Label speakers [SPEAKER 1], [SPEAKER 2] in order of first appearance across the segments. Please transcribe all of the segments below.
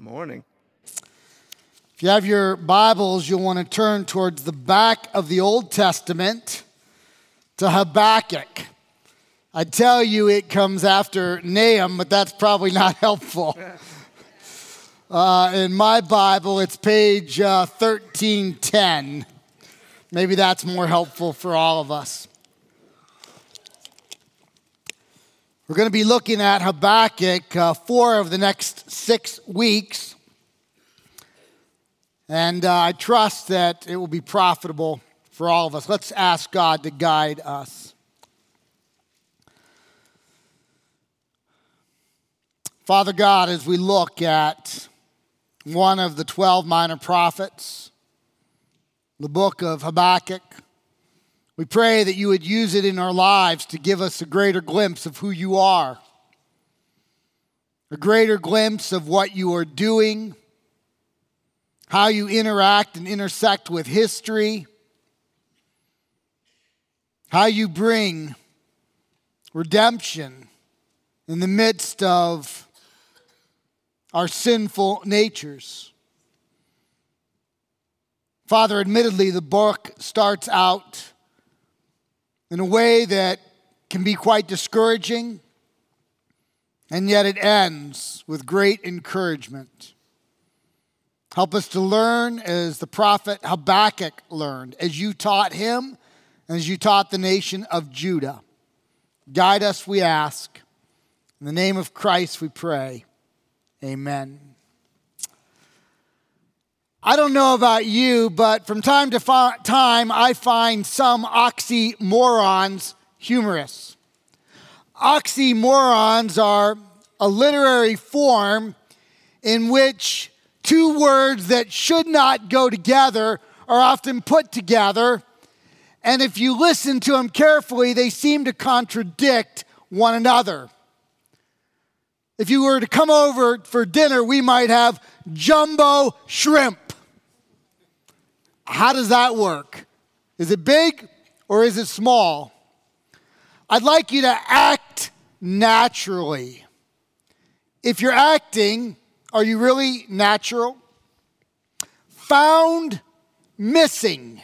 [SPEAKER 1] Morning.
[SPEAKER 2] If you have your Bibles, you'll want to turn towards the back of the Old Testament to Habakkuk. I tell you it comes after Nahum, but that's probably not helpful. Uh, in my Bible, it's page uh, 1310. Maybe that's more helpful for all of us. We're going to be looking at Habakkuk uh, four of the next six weeks. And uh, I trust that it will be profitable for all of us. Let's ask God to guide us. Father God, as we look at one of the 12 minor prophets, the book of Habakkuk, we pray that you would use it in our lives to give us a greater glimpse of who you are, a greater glimpse of what you are doing, how you interact and intersect with history, how you bring redemption in the midst of our sinful natures. Father, admittedly, the book starts out in a way that can be quite discouraging, and yet it ends with great encouragement. Help us to learn as the prophet Habakkuk learned, as you taught him and as you taught the nation of Judah. Guide us, we ask. In the name of Christ, we pray. Amen. I don't know about you, but from time to time, I find some oxymorons humorous. Oxymorons are a literary form in which two words that should not go together are often put together. And if you listen to them carefully, they seem to contradict one another. If you were to come over for dinner, we might have jumbo shrimp. How does that work? Is it big or is it small? I'd like you to act naturally. If you're acting, are you really natural? Found missing.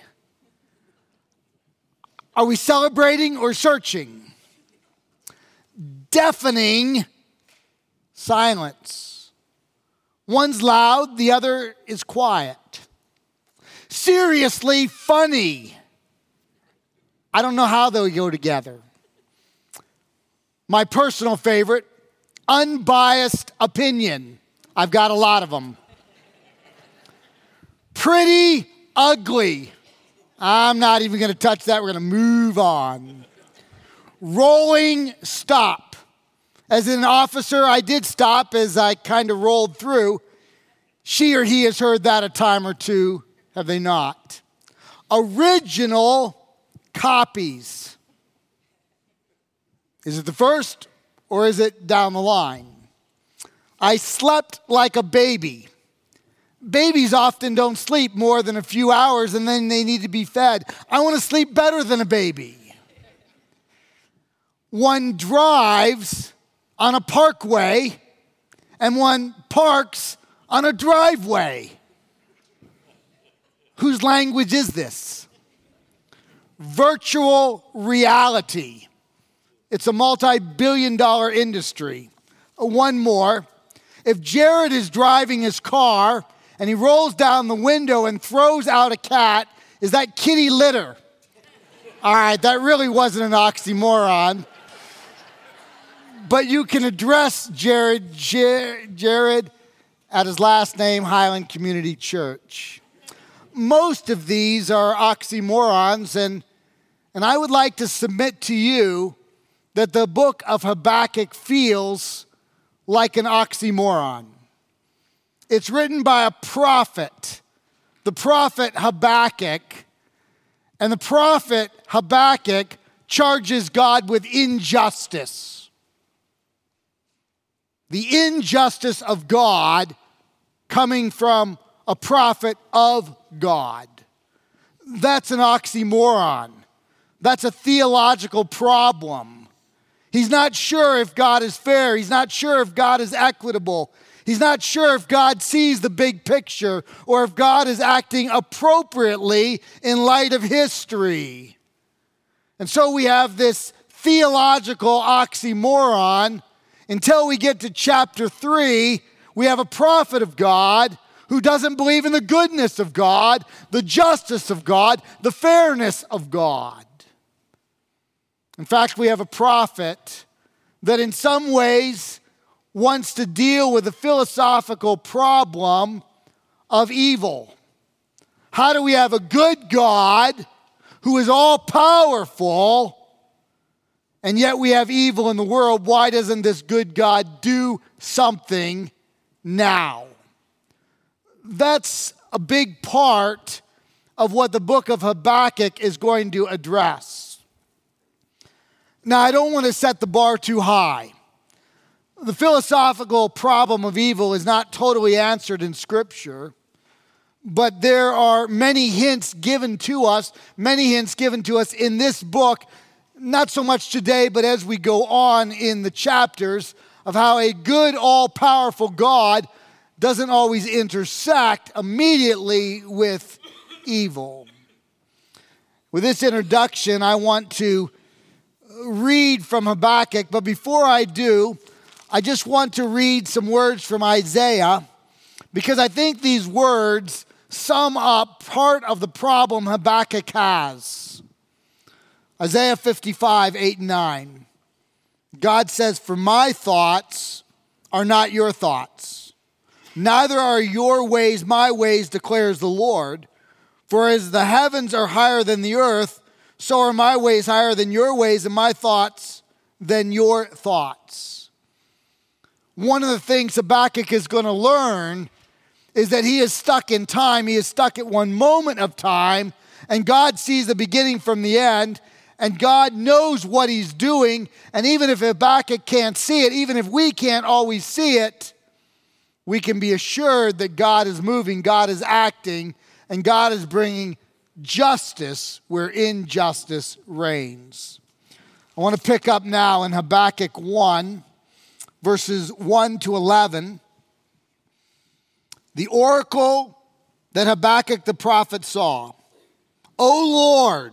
[SPEAKER 2] Are we celebrating or searching? Deafening silence. One's loud, the other is quiet seriously funny. I don't know how they'll go together. My personal favorite, unbiased opinion. I've got a lot of them. Pretty ugly. I'm not even going to touch that. We're going to move on. Rolling stop. As an officer, I did stop as I kind of rolled through. She or he has heard that a time or two have they not? Original copies. Is it the first or is it down the line? I slept like a baby. Babies often don't sleep more than a few hours and then they need to be fed. I want to sleep better than a baby. One drives on a parkway and one parks on a driveway. Whose language is this? Virtual reality. It's a multi billion dollar industry. Uh, one more. If Jared is driving his car and he rolls down the window and throws out a cat, is that kitty litter? All right, that really wasn't an oxymoron. But you can address Jared, Jared at his last name, Highland Community Church most of these are oxymorons, and, and I would like to submit to you that the book of Habakkuk feels like an oxymoron. It's written by a prophet, the prophet Habakkuk, and the prophet Habakkuk charges God with injustice. The injustice of God coming from a prophet of God. That's an oxymoron. That's a theological problem. He's not sure if God is fair. He's not sure if God is equitable. He's not sure if God sees the big picture or if God is acting appropriately in light of history. And so we have this theological oxymoron until we get to chapter 3. We have a prophet of God who doesn't believe in the goodness of God, the justice of God, the fairness of God. In fact, we have a prophet that, in some ways, wants to deal with the philosophical problem of evil. How do we have a good God who is all powerful, and yet we have evil in the world? Why doesn't this good God do something now? That's a big part of what the book of Habakkuk is going to address. Now, I don't want to set the bar too high. The philosophical problem of evil is not totally answered in Scripture, but there are many hints given to us, many hints given to us in this book, not so much today, but as we go on in the chapters, of how a good, all powerful God doesn't always intersect immediately with evil. With this introduction, I want to read from Habakkuk, but before I do, I just want to read some words from Isaiah because I think these words sum up part of the problem Habakkuk has. Isaiah 55, 8 and 9. God says, For my thoughts are not your thoughts, neither are your ways my ways, declares the Lord. For as the heavens are higher than the earth, so are my ways higher than your ways, and my thoughts than your thoughts one of the things Habakkuk is going to learn is that he is stuck in time. He is stuck at one moment of time, and God sees the beginning from the end, and God knows what he's doing. And even if Habakkuk can't see it, even if we can't always see it, we can be assured that God is moving, God is acting, and God is bringing justice where injustice reigns. I want to pick up now in Habakkuk 1 verses 1 to 11, the oracle that Habakkuk the prophet saw. O Lord,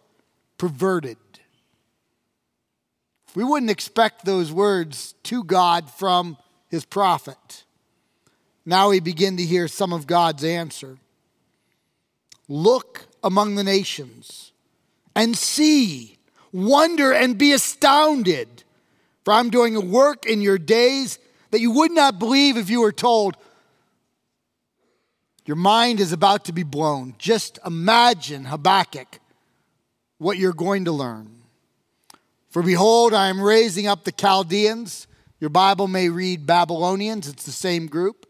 [SPEAKER 2] perverted. We wouldn't expect those words to God from his prophet. Now we begin to hear some of God's answer. Look among the nations and see, wonder and be astounded. For I'm doing a work in your days that you would not believe if you were told. Your mind is about to be blown. Just imagine, Habakkuk, what you're going to learn. For behold, I am raising up the Chaldeans. Your Bible may read Babylonians, it's the same group.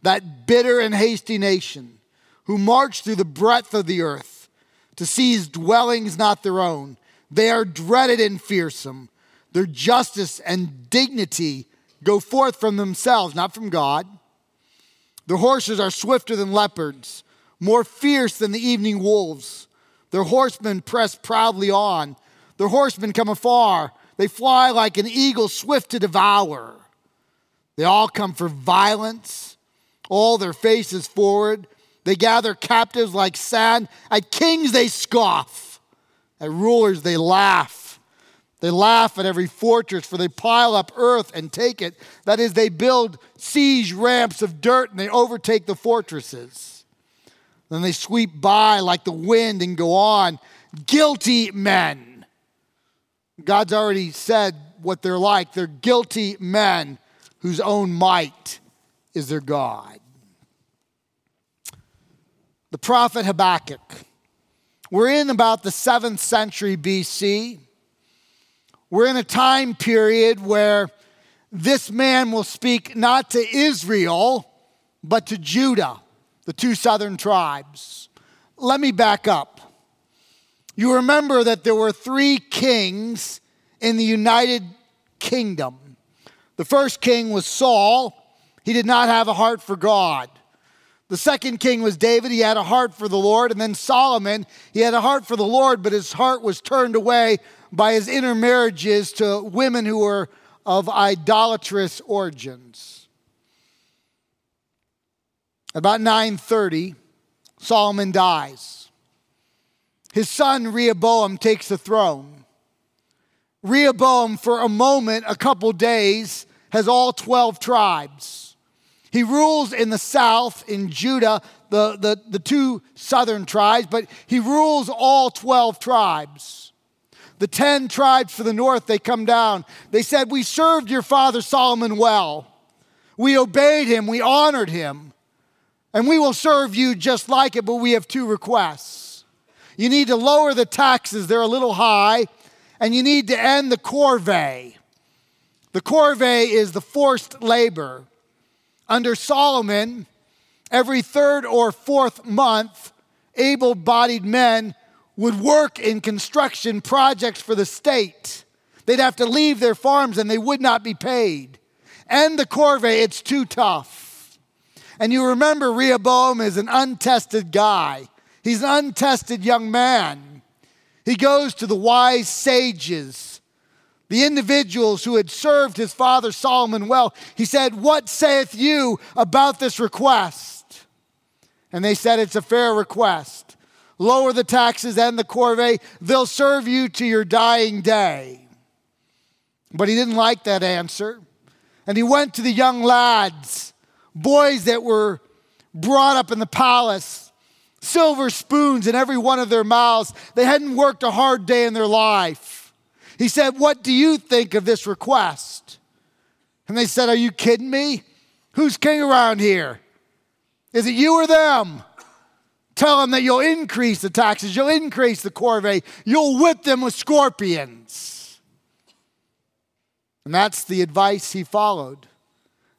[SPEAKER 2] That bitter and hasty nation who march through the breadth of the earth to seize dwellings not their own. They are dreaded and fearsome. Their justice and dignity go forth from themselves, not from God. Their horses are swifter than leopards, more fierce than the evening wolves. Their horsemen press proudly on. Their horsemen come afar. They fly like an eagle swift to devour. They all come for violence, all their faces forward. They gather captives like sand. At kings they scoff. At rulers they laugh. They laugh at every fortress, for they pile up earth and take it. That is, they build siege ramps of dirt and they overtake the fortresses. Then they sweep by like the wind and go on. Guilty men. God's already said what they're like. They're guilty men whose own might is their God the prophet Habakkuk. We're in about the seventh century BC. We're in a time period where this man will speak not to Israel, but to Judah, the two southern tribes. Let me back up. You remember that there were three kings in the United Kingdom. The first king was Saul, he did not have a heart for God. The second king was David. He had a heart for the Lord. And then Solomon, he had a heart for the Lord, but his heart was turned away by his intermarriages to women who were of idolatrous origins. About 930, Solomon dies. His son Rehoboam takes the throne. Rehoboam, for a moment, a couple days, has all 12 tribes. He rules in the south, in Judah, the, the, the two southern tribes, but he rules all 12 tribes. The 10 tribes for the north, they come down. They said, We served your father Solomon well. We obeyed him, we honored him, and we will serve you just like it, but we have two requests. You need to lower the taxes, they're a little high, and you need to end the corvée. The corvée is the forced labor. Under Solomon, every third or fourth month, able bodied men would work in construction projects for the state. They'd have to leave their farms and they would not be paid. And the corvée, it's too tough. And you remember Rehoboam is an untested guy. He's an untested young man. He goes to the wise sages, the individuals who had served his father Solomon well. He said, What saith you about this request? And they said, It's a fair request lower the taxes and the corvée. They'll serve you to your dying day. But he didn't like that answer. And he went to the young lads, boys that were brought up in the palace, silver spoons in every one of their mouths. They hadn't worked a hard day in their life. He said, What do you think of this request? And they said, Are you kidding me? Who's king around here? Is it you or them? Tell them that you'll increase the taxes, you'll increase the corvée, you'll whip them with scorpions. And that's the advice he followed.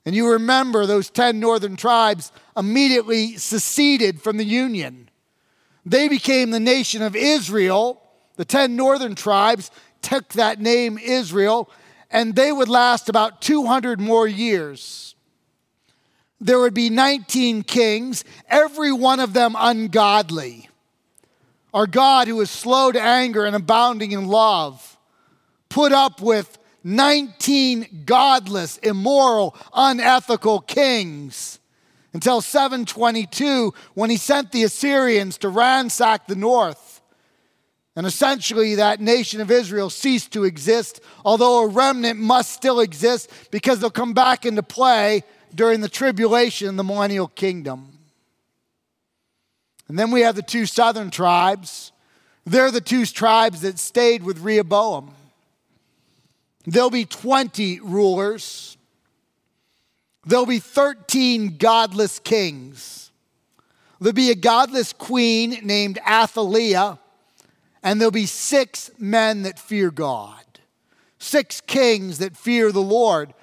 [SPEAKER 2] And you remember those 10 northern tribes immediately seceded from the Union. They became the nation of Israel. The 10 northern tribes took that name Israel, and they would last about 200 more years there would be 19 kings, every one of them ungodly. Our God, who is slow to anger and abounding in love, put up with 19 godless, immoral, unethical kings until 722 when he sent the Assyrians to ransack the north. And essentially, that nation of Israel ceased to exist, although a remnant must still exist because they'll come back into play during the tribulation in the millennial kingdom. And then we have the two southern tribes. They're the two tribes that stayed with Rehoboam. There'll be 20 rulers. There'll be 13 godless kings. There'll be a godless queen named Athaliah, and there'll be six men that fear God, six kings that fear the Lord.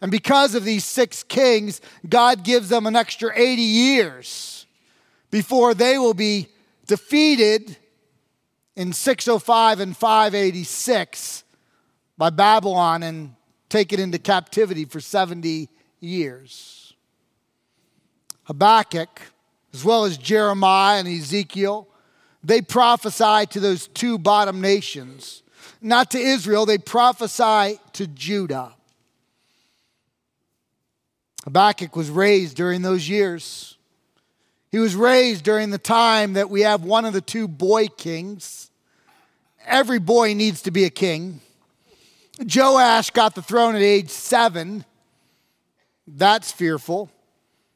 [SPEAKER 2] And because of these six kings, God gives them an extra 80 years before they will be defeated in 605 and 586 by Babylon and taken into captivity for 70 years. Habakkuk, as well as Jeremiah and Ezekiel, they prophesy to those two bottom nations. Not to Israel, they prophesy to Judah. Habakkuk was raised during those years. He was raised during the time that we have one of the two boy kings. Every boy needs to be a king. Joash got the throne at age seven. That's fearful.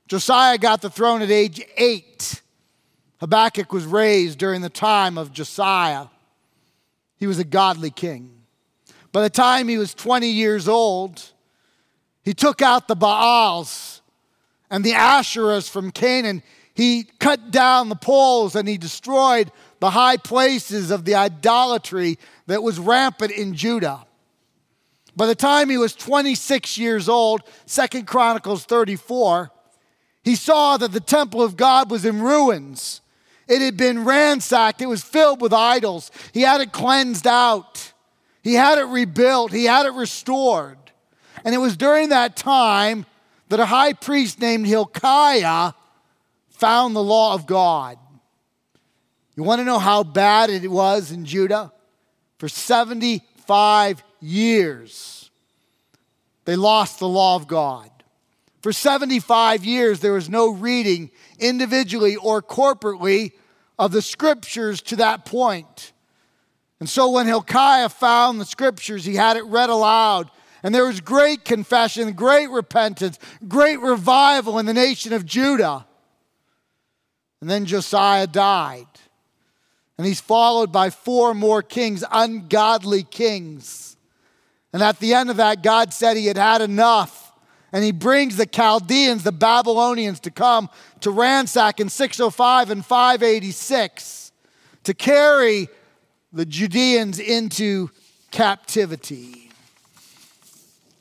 [SPEAKER 2] Josiah got the throne at age eight. Habakkuk was raised during the time of Josiah. He was a godly king. By the time he was 20 years old, he took out the Baals and the Asherahs from Canaan. He cut down the poles and he destroyed the high places of the idolatry that was rampant in Judah. By the time he was 26 years old, Second Chronicles 34, he saw that the temple of God was in ruins. It had been ransacked, it was filled with idols. He had it cleansed out, he had it rebuilt, he had it restored. And it was during that time that a high priest named Hilkiah found the law of God. You want to know how bad it was in Judah? For 75 years, they lost the law of God. For 75 years, there was no reading individually or corporately of the scriptures to that point. And so when Hilkiah found the scriptures, he had it read aloud. And there was great confession, great repentance, great revival in the nation of Judah. And then Josiah died. And he's followed by four more kings, ungodly kings. And at the end of that, God said he had had enough and he brings the Chaldeans, the Babylonians, to come to ransack in 605 and 586 to carry the Judeans into captivity.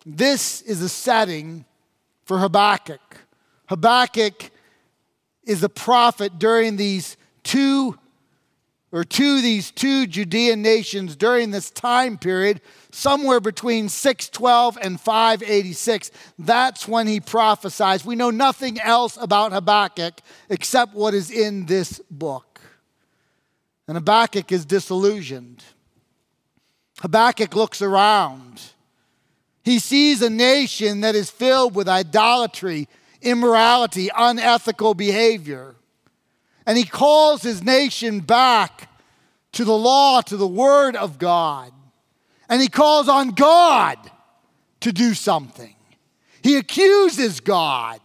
[SPEAKER 2] This is a setting for Habakkuk. Habakkuk is a prophet during these two or to these two Judean nations during this time period somewhere between 612 and 586. That's when he prophesies. We know nothing else about Habakkuk except what is in this book. And Habakkuk is disillusioned. Habakkuk looks around. He sees a nation that is filled with idolatry, immorality, unethical behavior. And he calls his nation back to the law, to the word of God and he calls on God to do something. He accuses God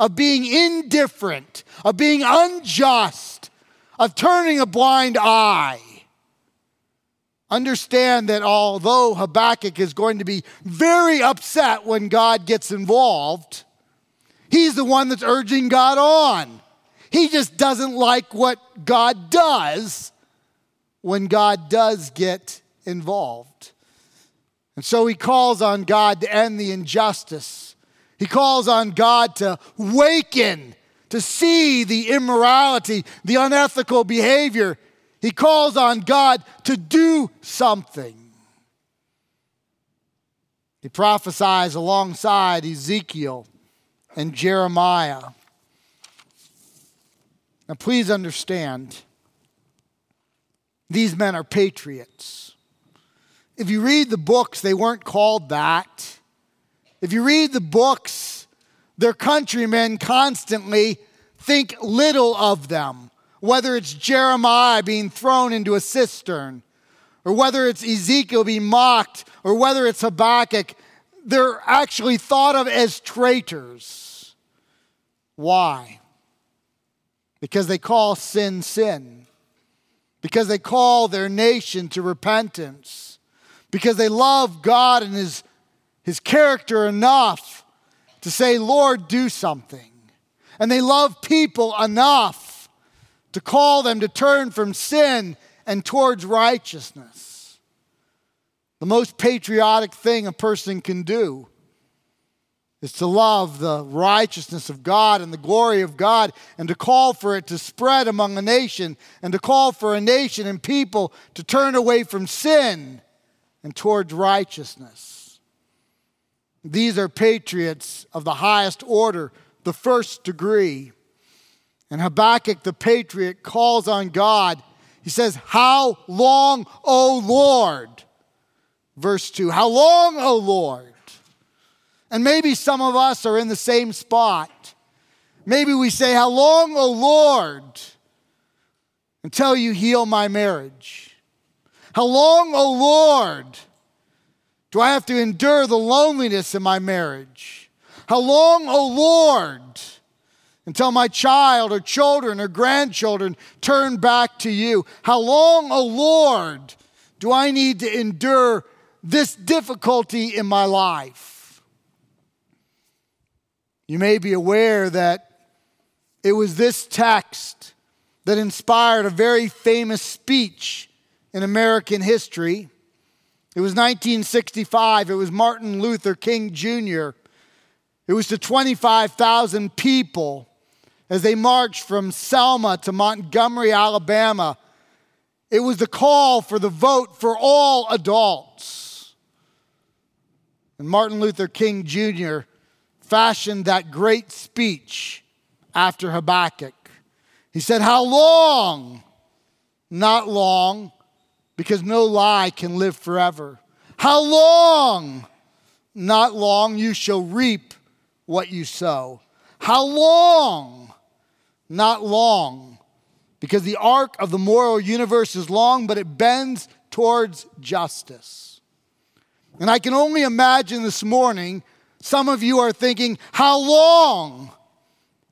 [SPEAKER 2] of being indifferent, of being unjust, of turning a blind eye. Understand that although Habakkuk is going to be very upset when God gets involved, he's the one that's urging God on. He just doesn't like what God does when God does get involved. And so he calls on God to end the injustice. He calls on God to waken, to see the immorality, the unethical behavior. He calls on God to do something. He prophesies alongside Ezekiel and Jeremiah. Now, please understand, these men are patriots. If you read the books, they weren't called that. If you read the books, their countrymen constantly think little of them, whether it's Jeremiah being thrown into a cistern, or whether it's Ezekiel being mocked, or whether it's Habakkuk, they're actually thought of as traitors. Why? Because they call sin sin, because they call their nation to repentance because they love God and His, His character enough to say, Lord, do something. And they love people enough to call them to turn from sin and towards righteousness. The most patriotic thing a person can do is to love the righteousness of God and the glory of God and to call for it to spread among a nation and to call for a nation and people to turn away from sin and towards righteousness. These are patriots of the highest order, the first degree. And Habakkuk the patriot calls on God. He says, How long, O Lord? Verse 2 How long, O Lord? And maybe some of us are in the same spot. Maybe we say, How long, O Lord? Until you heal my marriage. How long, O Lord, do I have to endure the loneliness in my marriage? How long, O Lord, until my child or children or grandchildren turn back to you? How long, O Lord, do I need to endure this difficulty in my life? You may be aware that it was this text that inspired a very famous speech in American history. It was 1965. It was Martin Luther King Jr. It was to 25,000 people as they marched from Selma to Montgomery, Alabama. It was the call for the vote for all adults. And Martin Luther King Jr. fashioned that great speech after Habakkuk. He said, How long? Not long, because no lie can live forever. How long? Not long, you shall reap what you sow. How long? Not long, because the arc of the moral universe is long, but it bends towards justice. And I can only imagine this morning, some of you are thinking, How long?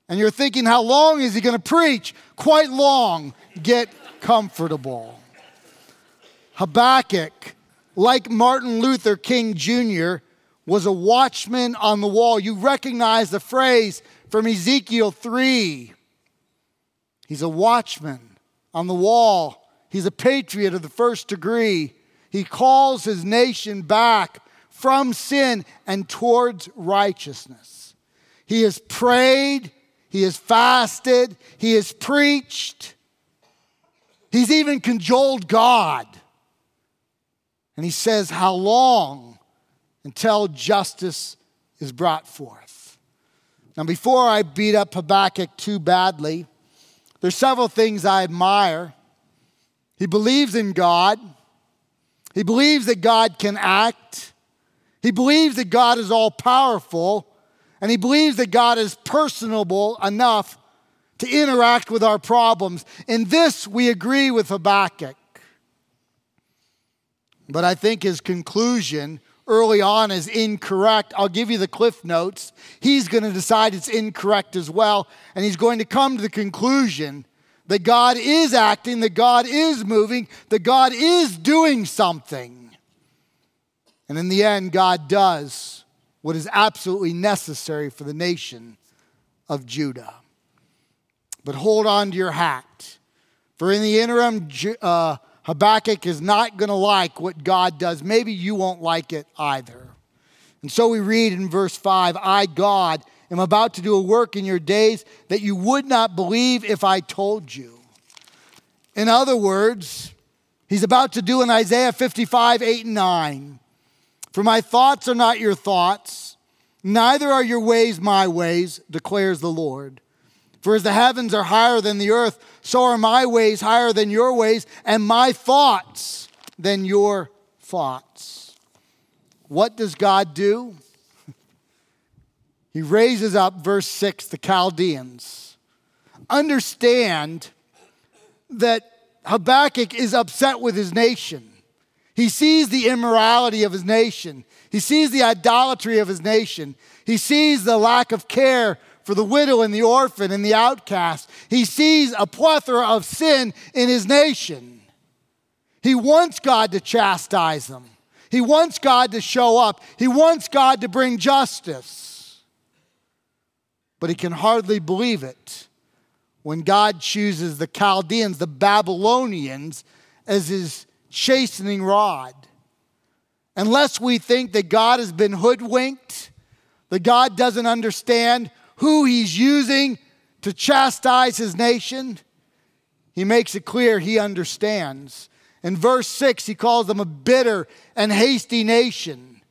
[SPEAKER 2] And you're thinking, How long is he going to preach? Quite long. Get comfortable. Habakkuk, like Martin Luther King Jr., was a watchman on the wall. You recognize the phrase from Ezekiel 3. He's a watchman on the wall. He's a patriot of the first degree. He calls his nation back from sin and towards righteousness. He has prayed, he has fasted, he has preached, he's even cajoled God. And he says, How long until justice is brought forth? Now, before I beat up Habakkuk too badly, there's several things I admire. He believes in God. He believes that God can act. He believes that God is all powerful. And he believes that God is personable enough to interact with our problems. In this, we agree with Habakkuk. But I think his conclusion early on is incorrect. I'll give you the cliff notes. He's going to decide it's incorrect as well. And he's going to come to the conclusion that God is acting, that God is moving, that God is doing something. And in the end, God does what is absolutely necessary for the nation of Judah. But hold on to your hat. For in the interim, uh, Habakkuk is not going to like what God does. Maybe you won't like it either. And so we read in verse 5 I, God, am about to do a work in your days that you would not believe if I told you. In other words, he's about to do in Isaiah 55 8 and 9. For my thoughts are not your thoughts, neither are your ways my ways, declares the Lord. For as the heavens are higher than the earth, so are my ways higher than your ways, and my thoughts than your thoughts. What does God do? He raises up, verse 6, the Chaldeans. Understand that Habakkuk is upset with his nation. He sees the immorality of his nation. He sees the idolatry of his nation. He sees the lack of care for the widow and the orphan and the outcast. He sees a plethora of sin in his nation. He wants God to chastise them. He wants God to show up. He wants God to bring justice. But he can hardly believe it when God chooses the Chaldeans, the Babylonians, as his chastening rod. Unless we think that God has been hoodwinked, that God doesn't understand who he's using to chastise his nation, he makes it clear he understands. In verse 6, he calls them a bitter and hasty nation.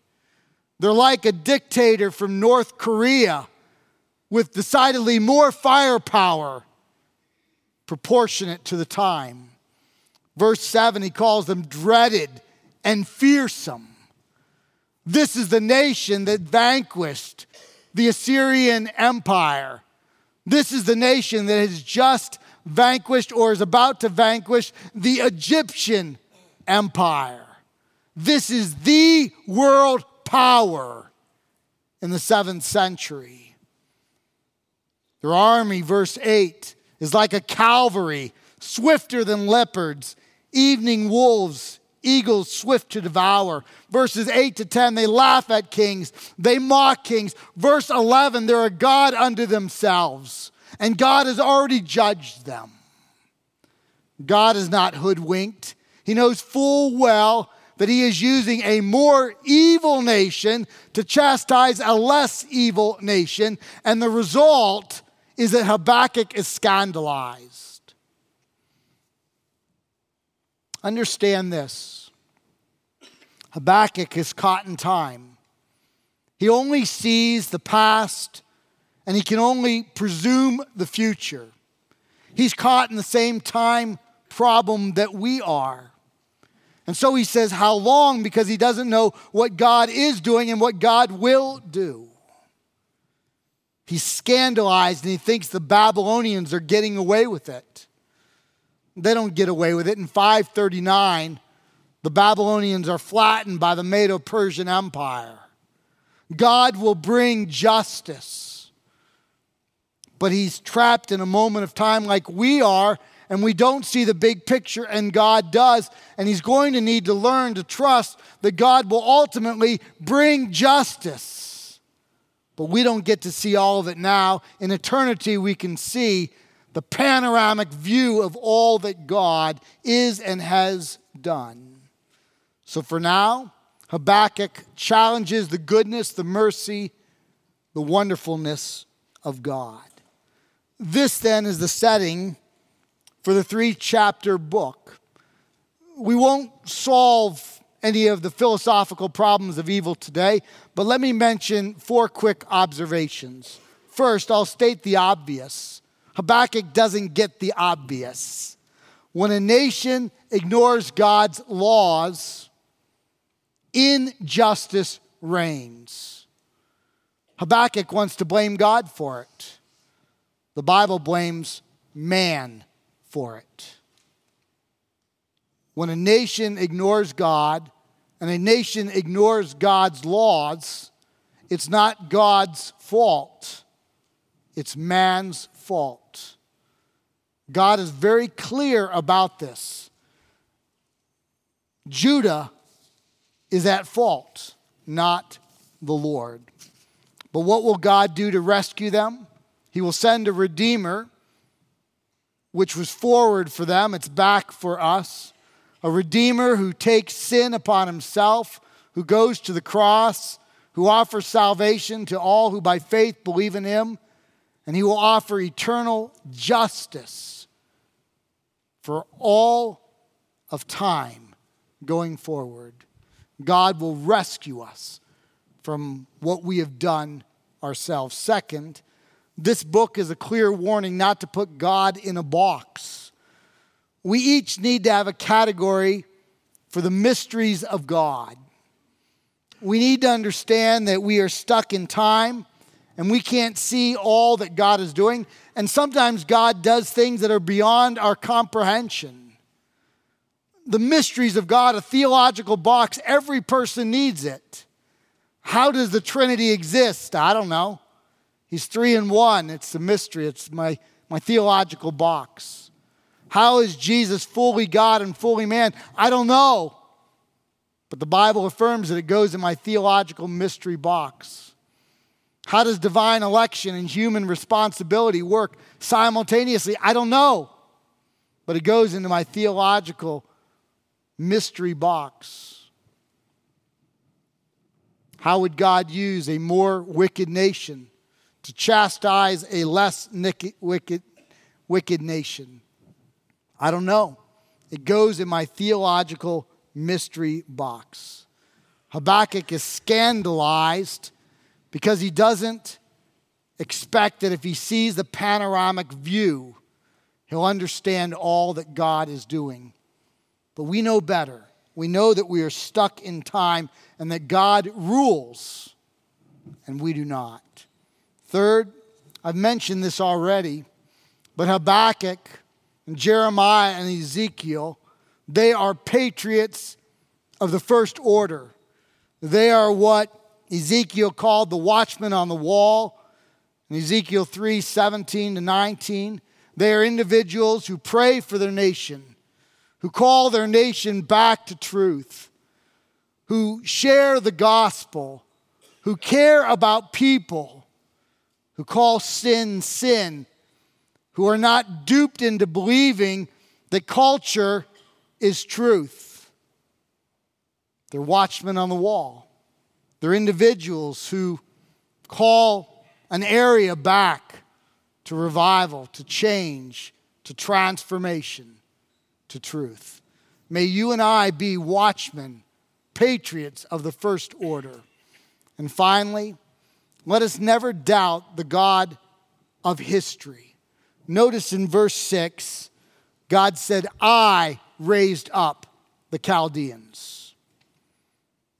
[SPEAKER 2] They're like a dictator from North Korea with decidedly more firepower proportionate to the time. Verse 7, he calls them dreaded and fearsome. This is the nation that vanquished the Assyrian Empire. This is the nation that has just vanquished or is about to vanquish the Egyptian Empire. This is the world power in the seventh century. Their army, verse 8, is like a cavalry, swifter than leopards, evening wolves eagles swift to devour. Verses 8 to 10, they laugh at kings, they mock kings. Verse 11, they're a God unto themselves, and God has already judged them. God is not hoodwinked. He knows full well that he is using a more evil nation to chastise a less evil nation, and the result is that Habakkuk is scandalized. Understand this Habakkuk is caught in time. He only sees the past and he can only presume the future. He's caught in the same time problem that we are. And so he says, How long? Because he doesn't know what God is doing and what God will do. He's scandalized and he thinks the Babylonians are getting away with it. They don't get away with it. In 539, the Babylonians are flattened by the Medo Persian Empire. God will bring justice. But he's trapped in a moment of time like we are, and we don't see the big picture, and God does. And he's going to need to learn to trust that God will ultimately bring justice. But we don't get to see all of it now. In eternity, we can see the panoramic view of all that God is and has done. So for now, Habakkuk challenges the goodness, the mercy, the wonderfulness of God. This then is the setting for the three chapter book. We won't solve any of the philosophical problems of evil today, but let me mention four quick observations. First, I'll state the obvious. Habakkuk doesn't get the obvious. When a nation ignores God's laws, injustice reigns. Habakkuk wants to blame God for it. The Bible blames man for it. When a nation ignores God and a nation ignores God's laws, it's not God's fault, it's man's fault. God is very clear about this. Judah is at fault, not the Lord. But what will God do to rescue them? He will send a redeemer which was forward for them, it's back for us. A Redeemer who takes sin upon himself, who goes to the cross, who offers salvation to all who by faith believe in him, and he will offer eternal justice for all of time going forward. God will rescue us from what we have done ourselves. Second, this book is a clear warning not to put God in a box. We each need to have a category for the mysteries of God. We need to understand that we are stuck in time and we can't see all that God is doing. And sometimes God does things that are beyond our comprehension. The mysteries of God, a theological box, every person needs it. How does the Trinity exist? I don't know. He's three in one. It's a mystery. It's my, my theological box. How is Jesus fully God and fully man? I don't know. But the Bible affirms that it goes in my theological mystery box. How does divine election and human responsibility work simultaneously? I don't know. But it goes into my theological mystery box. How would God use a more wicked nation to chastise a less wicked, wicked nation? I don't know. It goes in my theological mystery box. Habakkuk is scandalized because he doesn't expect that if he sees the panoramic view, he'll understand all that God is doing. But we know better. We know that we are stuck in time and that God rules, and we do not. Third, I've mentioned this already, but Habakkuk and Jeremiah and Ezekiel, they are patriots of the first order. They are what Ezekiel called the watchmen on the wall. In Ezekiel 3 17 to 19, they are individuals who pray for their nation, who call their nation back to truth, who share the gospel, who care about people who call sin sin, who are not duped into believing that culture is truth. They're watchmen on the wall. They're individuals who call an area back to revival, to change, to transformation, to truth. May you and I be watchmen, patriots of the first order. And finally, let us never doubt the God of history. Notice in verse 6, God said, I raised up the Chaldeans.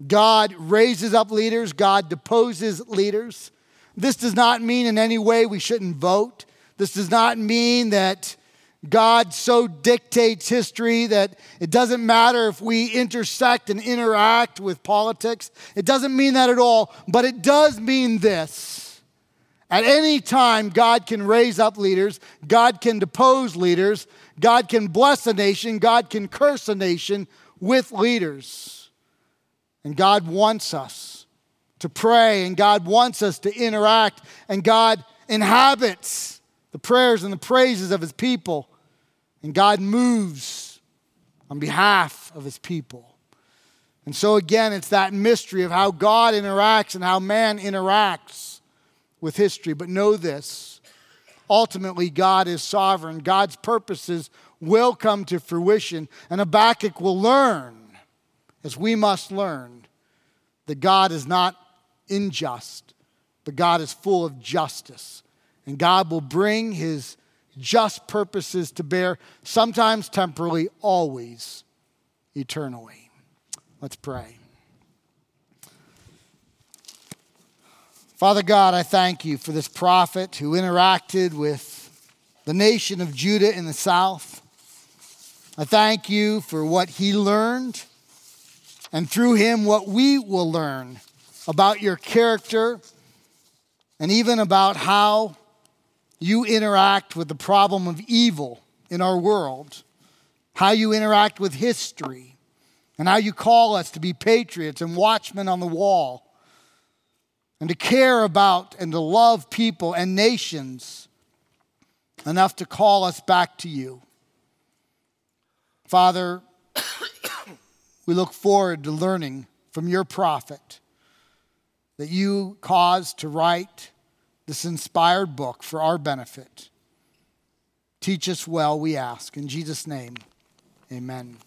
[SPEAKER 2] God raises up leaders, God deposes leaders. This does not mean in any way we shouldn't vote. This does not mean that God so dictates history that it doesn't matter if we intersect and interact with politics. It doesn't mean that at all, but it does mean this. At any time, God can raise up leaders, God can depose leaders, God can bless a nation, God can curse a nation with leaders. And God wants us to pray, and God wants us to interact, and God inhabits the prayers and the praises of His people. And God moves on behalf of his people. And so, again, it's that mystery of how God interacts and how man interacts with history. But know this ultimately, God is sovereign. God's purposes will come to fruition. And Habakkuk will learn, as we must learn, that God is not unjust, but God is full of justice. And God will bring his just purposes to bear, sometimes temporally, always eternally. Let's pray. Father God, I thank you for this prophet who interacted with the nation of Judah in the south. I thank you for what he learned, and through him, what we will learn about your character and even about how you interact with the problem of evil in our world, how you interact with history, and how you call us to be patriots and watchmen on the wall, and to care about and to love people and nations enough to call us back to you. Father, we look forward to learning from your prophet that you caused to write this inspired book for our benefit. Teach us well, we ask. In Jesus' name, amen.